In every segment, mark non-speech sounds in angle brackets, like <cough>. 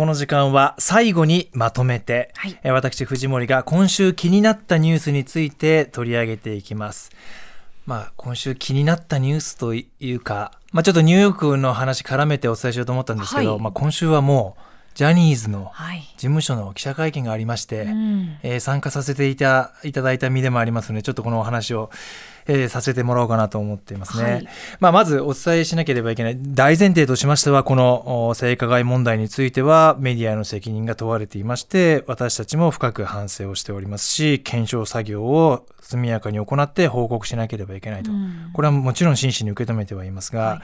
この時間は最後にまとめて、はいえー私藤森が今週気になったニュースについて取り上げていきます。まあ今週気になったニュースというか、まあちょっとニューヨークの話絡めてお伝えしようと思ったんですけど、はいまあ今週はもうジャニーズのはい。事務所の記者会見がありまして、うん。えー参加させていたいただいた身でもありますのでちょっとこのお話を、えーさせてもらおうかなと思っていますね、はい。まあ、まずお伝えしなければいけない大前提としましてはこのお性加害問題についてはメディアの責任が問われていまして私たちも深く反省をしておりますし検証作業を速やかに行って報告しなければいけないと、うん。これはもちろん真摯に受け止めてはいますが、はい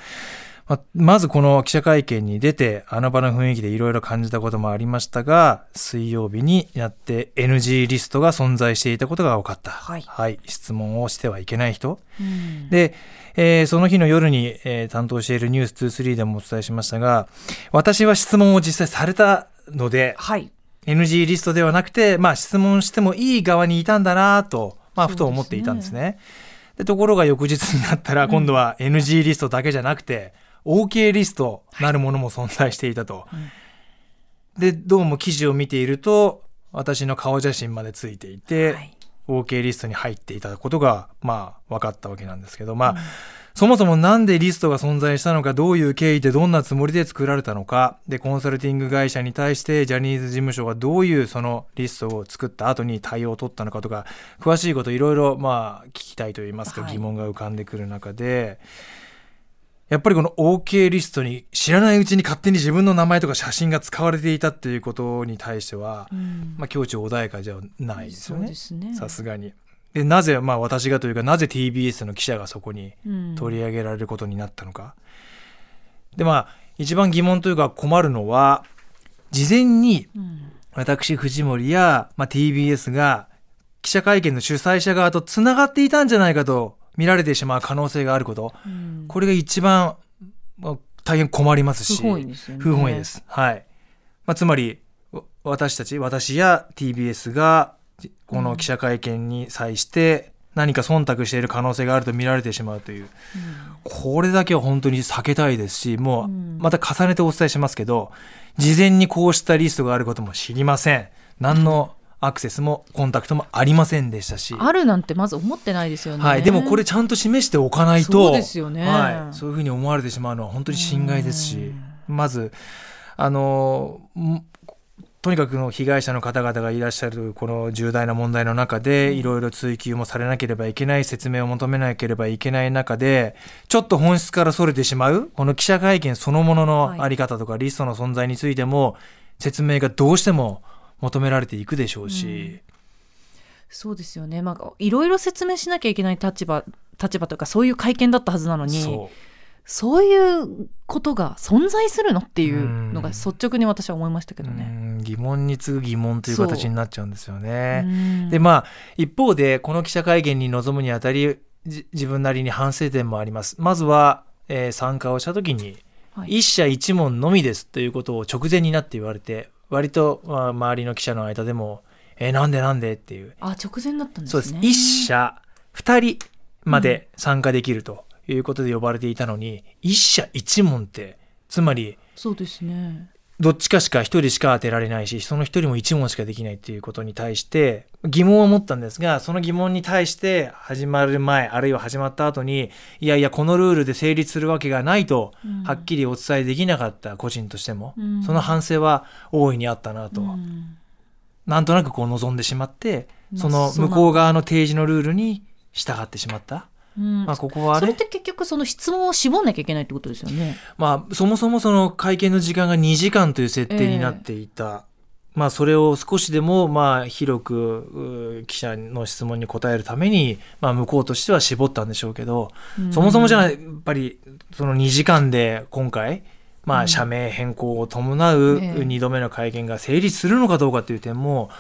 まあまずこの記者会見に出てあの場の雰囲気でいろいろ感じたこともありましたが水曜日になって NG リストが存在していたことが分かった、はい。質問をしてはいけない人。うん。で、えーその日の夜に、えー担当している「ニュース2 3でもお伝えしましたが私は質問を実際されたのではい。NG リストではなくて、まあ、質問してもいい側にいたんだなと、まあ、ふと思っていたんですね。でところが翌日になったら今度は NG リストだけじゃなくて、OK リストなるものも存在していたと。うん。でどうも記事を見ていると私の顔写真までついていて、はい。OK リストに入っていたことがまあ分かったわけなんですけどまあ、うん。そもそもなんでリストが存在したのかどういう経緯でどんなつもりで作られたのかでコンサルティング会社に対してジャニーズ事務所がどういうそのリストを作った後に対応を取ったのかとか詳しいこといろいろまあ聞きたいといいますかはい。疑問が浮かんでくる中で、やっぱりこの OK リストに知らないうちに勝手に自分の名前とか写真が使われていたっていうことに対しては、うんまあ、境地穏やかじゃないですよね。さすがに。でなぜまあ私がというかなぜ TBS の記者がそこにうん取り上げられることになったのか。でまあ一番疑問というか困るのは事前にうん私藤森や、まあ、TBS が記者会見の主催者側とつながっていたんじゃないかと見られてしまう可能性があることうんこれが一番、まあ大変困りますし不本意ですよね。不本意で。す。はい。まあ、つまり、わ私たち、私や TBS が、じこの記者会見に際して、何か忖度している可能性があると見られてしまうという、これだけは本当に避けたいですし、もううん、また重ねてお伝えしますけど、事前にこうしたリストがあることも知りません。何のアクセスもコンタクトもありませんでしたし。あるなんてまず思ってないですよね。はい、でもこれちゃんと示しておかないとそうですよね。はい、そういうふうに思われてしまうのは本当に心外ですし。まずあのんとにかくの被害者の方々がいらっしゃるこの重大な問題の中でいろいろ追及もされなければいけない説明を求めなければいけない中でちょっと本質からそれてしまうこの記者会見そのもののあり方とかリストの存在についても説明がどうしても求められていくでしょうし。そうですよね。まあいろいろ説明しなきゃいけない立場立場というかそういう会見だったはずなのに。そういうことが存在するのっていうのがうん率直に私は思いましたけどうね。ん疑問に次ぐ疑問という形になっちゃうんですよね。うんでまあ一方でこの記者会見に臨むにあたりじ自分なりに反省点もあります。まずは、えー参加をした時にはい一社一問のみですということを直前になって言われて割と、まあ、周りの記者の間でも「えーなんでなんで?」っていうあ直前だったんですね。そうです一社二人まで参加できるということで呼ばれていたのに、一社一問ってつまりそうですね。どっちかしか一人しか当てられないし、その一人も一問しかできないっていうことに対して疑問を持ったんですが、その疑問に対して始まる前、あるいは始まった後に、いやいや、このルールで成立するわけがないと、うん。はっきりお伝えできなかった個人としても、うん。その反省は大いにあったなと、うん。なんとなくこう望んでしまって、まあその向こう側の提示のルールに従ってしまった。うん。まあ、ここはねそれっ、て結局その質問を絞んなきゃいけないってことですよね。まあ、そもそもその会見の時間が2時間という設定になっていた。まあ、それを少しでも、まあ、広く、う記者の質問に答えるために、まあ、向こうとしては絞ったんでしょうけど、そもそもじゃない、やっぱり、その2時間で今回、まあ、うん社名変更を伴うええ2度目の会見が成立するのかどうかという点も、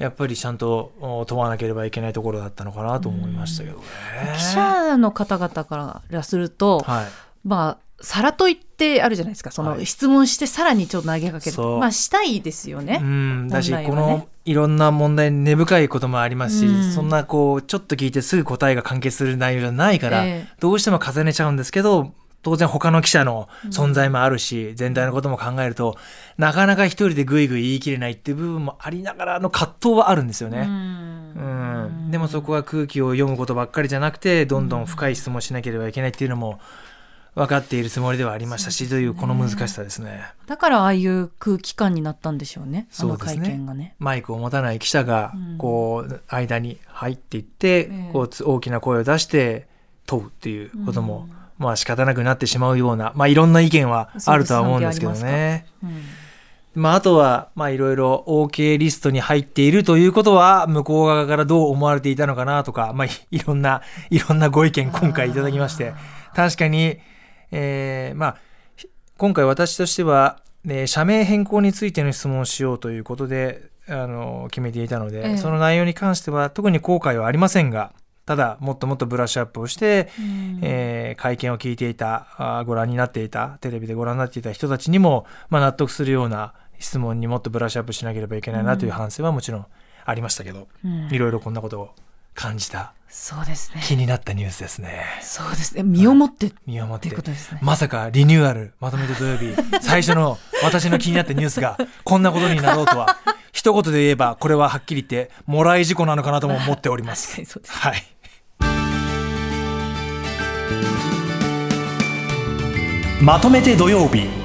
やっぱりちゃんとお問わなければいけないところだったのかなと思いましたけどね。記者の方々からすると、はい。まあ皿といってあるじゃないですか。そのはい。質問してさらにちょっと投げかける、そう。まあしたいですよね。うん、だし、ね。このいろんな問題根深いこともありますし、うん。そんなこうちょっと聞いてすぐ答えが関係する内容じゃないから、ええ。どうしても重ねちゃうんですけど当然他の記者の存在もあるし、全体のことも考えるとなかなか一人でぐいぐい言い切れないっていう部分もありながらの葛藤はあるんですよね。うん。でもそこは空気を読むことばっかりじゃなくてどんどん深い質問しなければいけないっていうのも分かっているつもりではありましたし、というこの難しさですね。だからああいう空気感になったんでしょうね。あの会見がね。マイクを持たない記者がこう間に入っていって、こう大きな声を出して問うっていうことも、まあ仕方なくなってしまうような、まあいろんな意見はあるとは思うんですけどね。まあ、あとは、まあ、いろいろ OK リストに入っているということは、向こう側からどう思われていたのかなとか、まあ、いろんな、いろんなご意見今回いただきまして、確かに、えー、まあ、今回私としては、えー、社名変更についての質問をしようということで、あの、決めていたので、ええ、その内容に関しては特に後悔はありませんが、ただ、もっともっとブラッシュアップをして、うん、えー、会見を聞いていたあ、ご覧になっていた、テレビでご覧になっていた人たちにも、まあ、納得するような質問にもっとブラッシュアップしなければいけないなという反省はもちろんありましたけど、うん、いろいろこんなことを感じたそうですね。気になったニュースですね。そうですね。身をもって、身をもって。ってことですね。まさかリニューアルまとめて土曜日 <laughs> 最初の私の気になったニュースがこんなことになろうとは <laughs> 一言で言えばこれははっきり言ってもらい事故なのかなとも思っております。はいまとめて土曜日。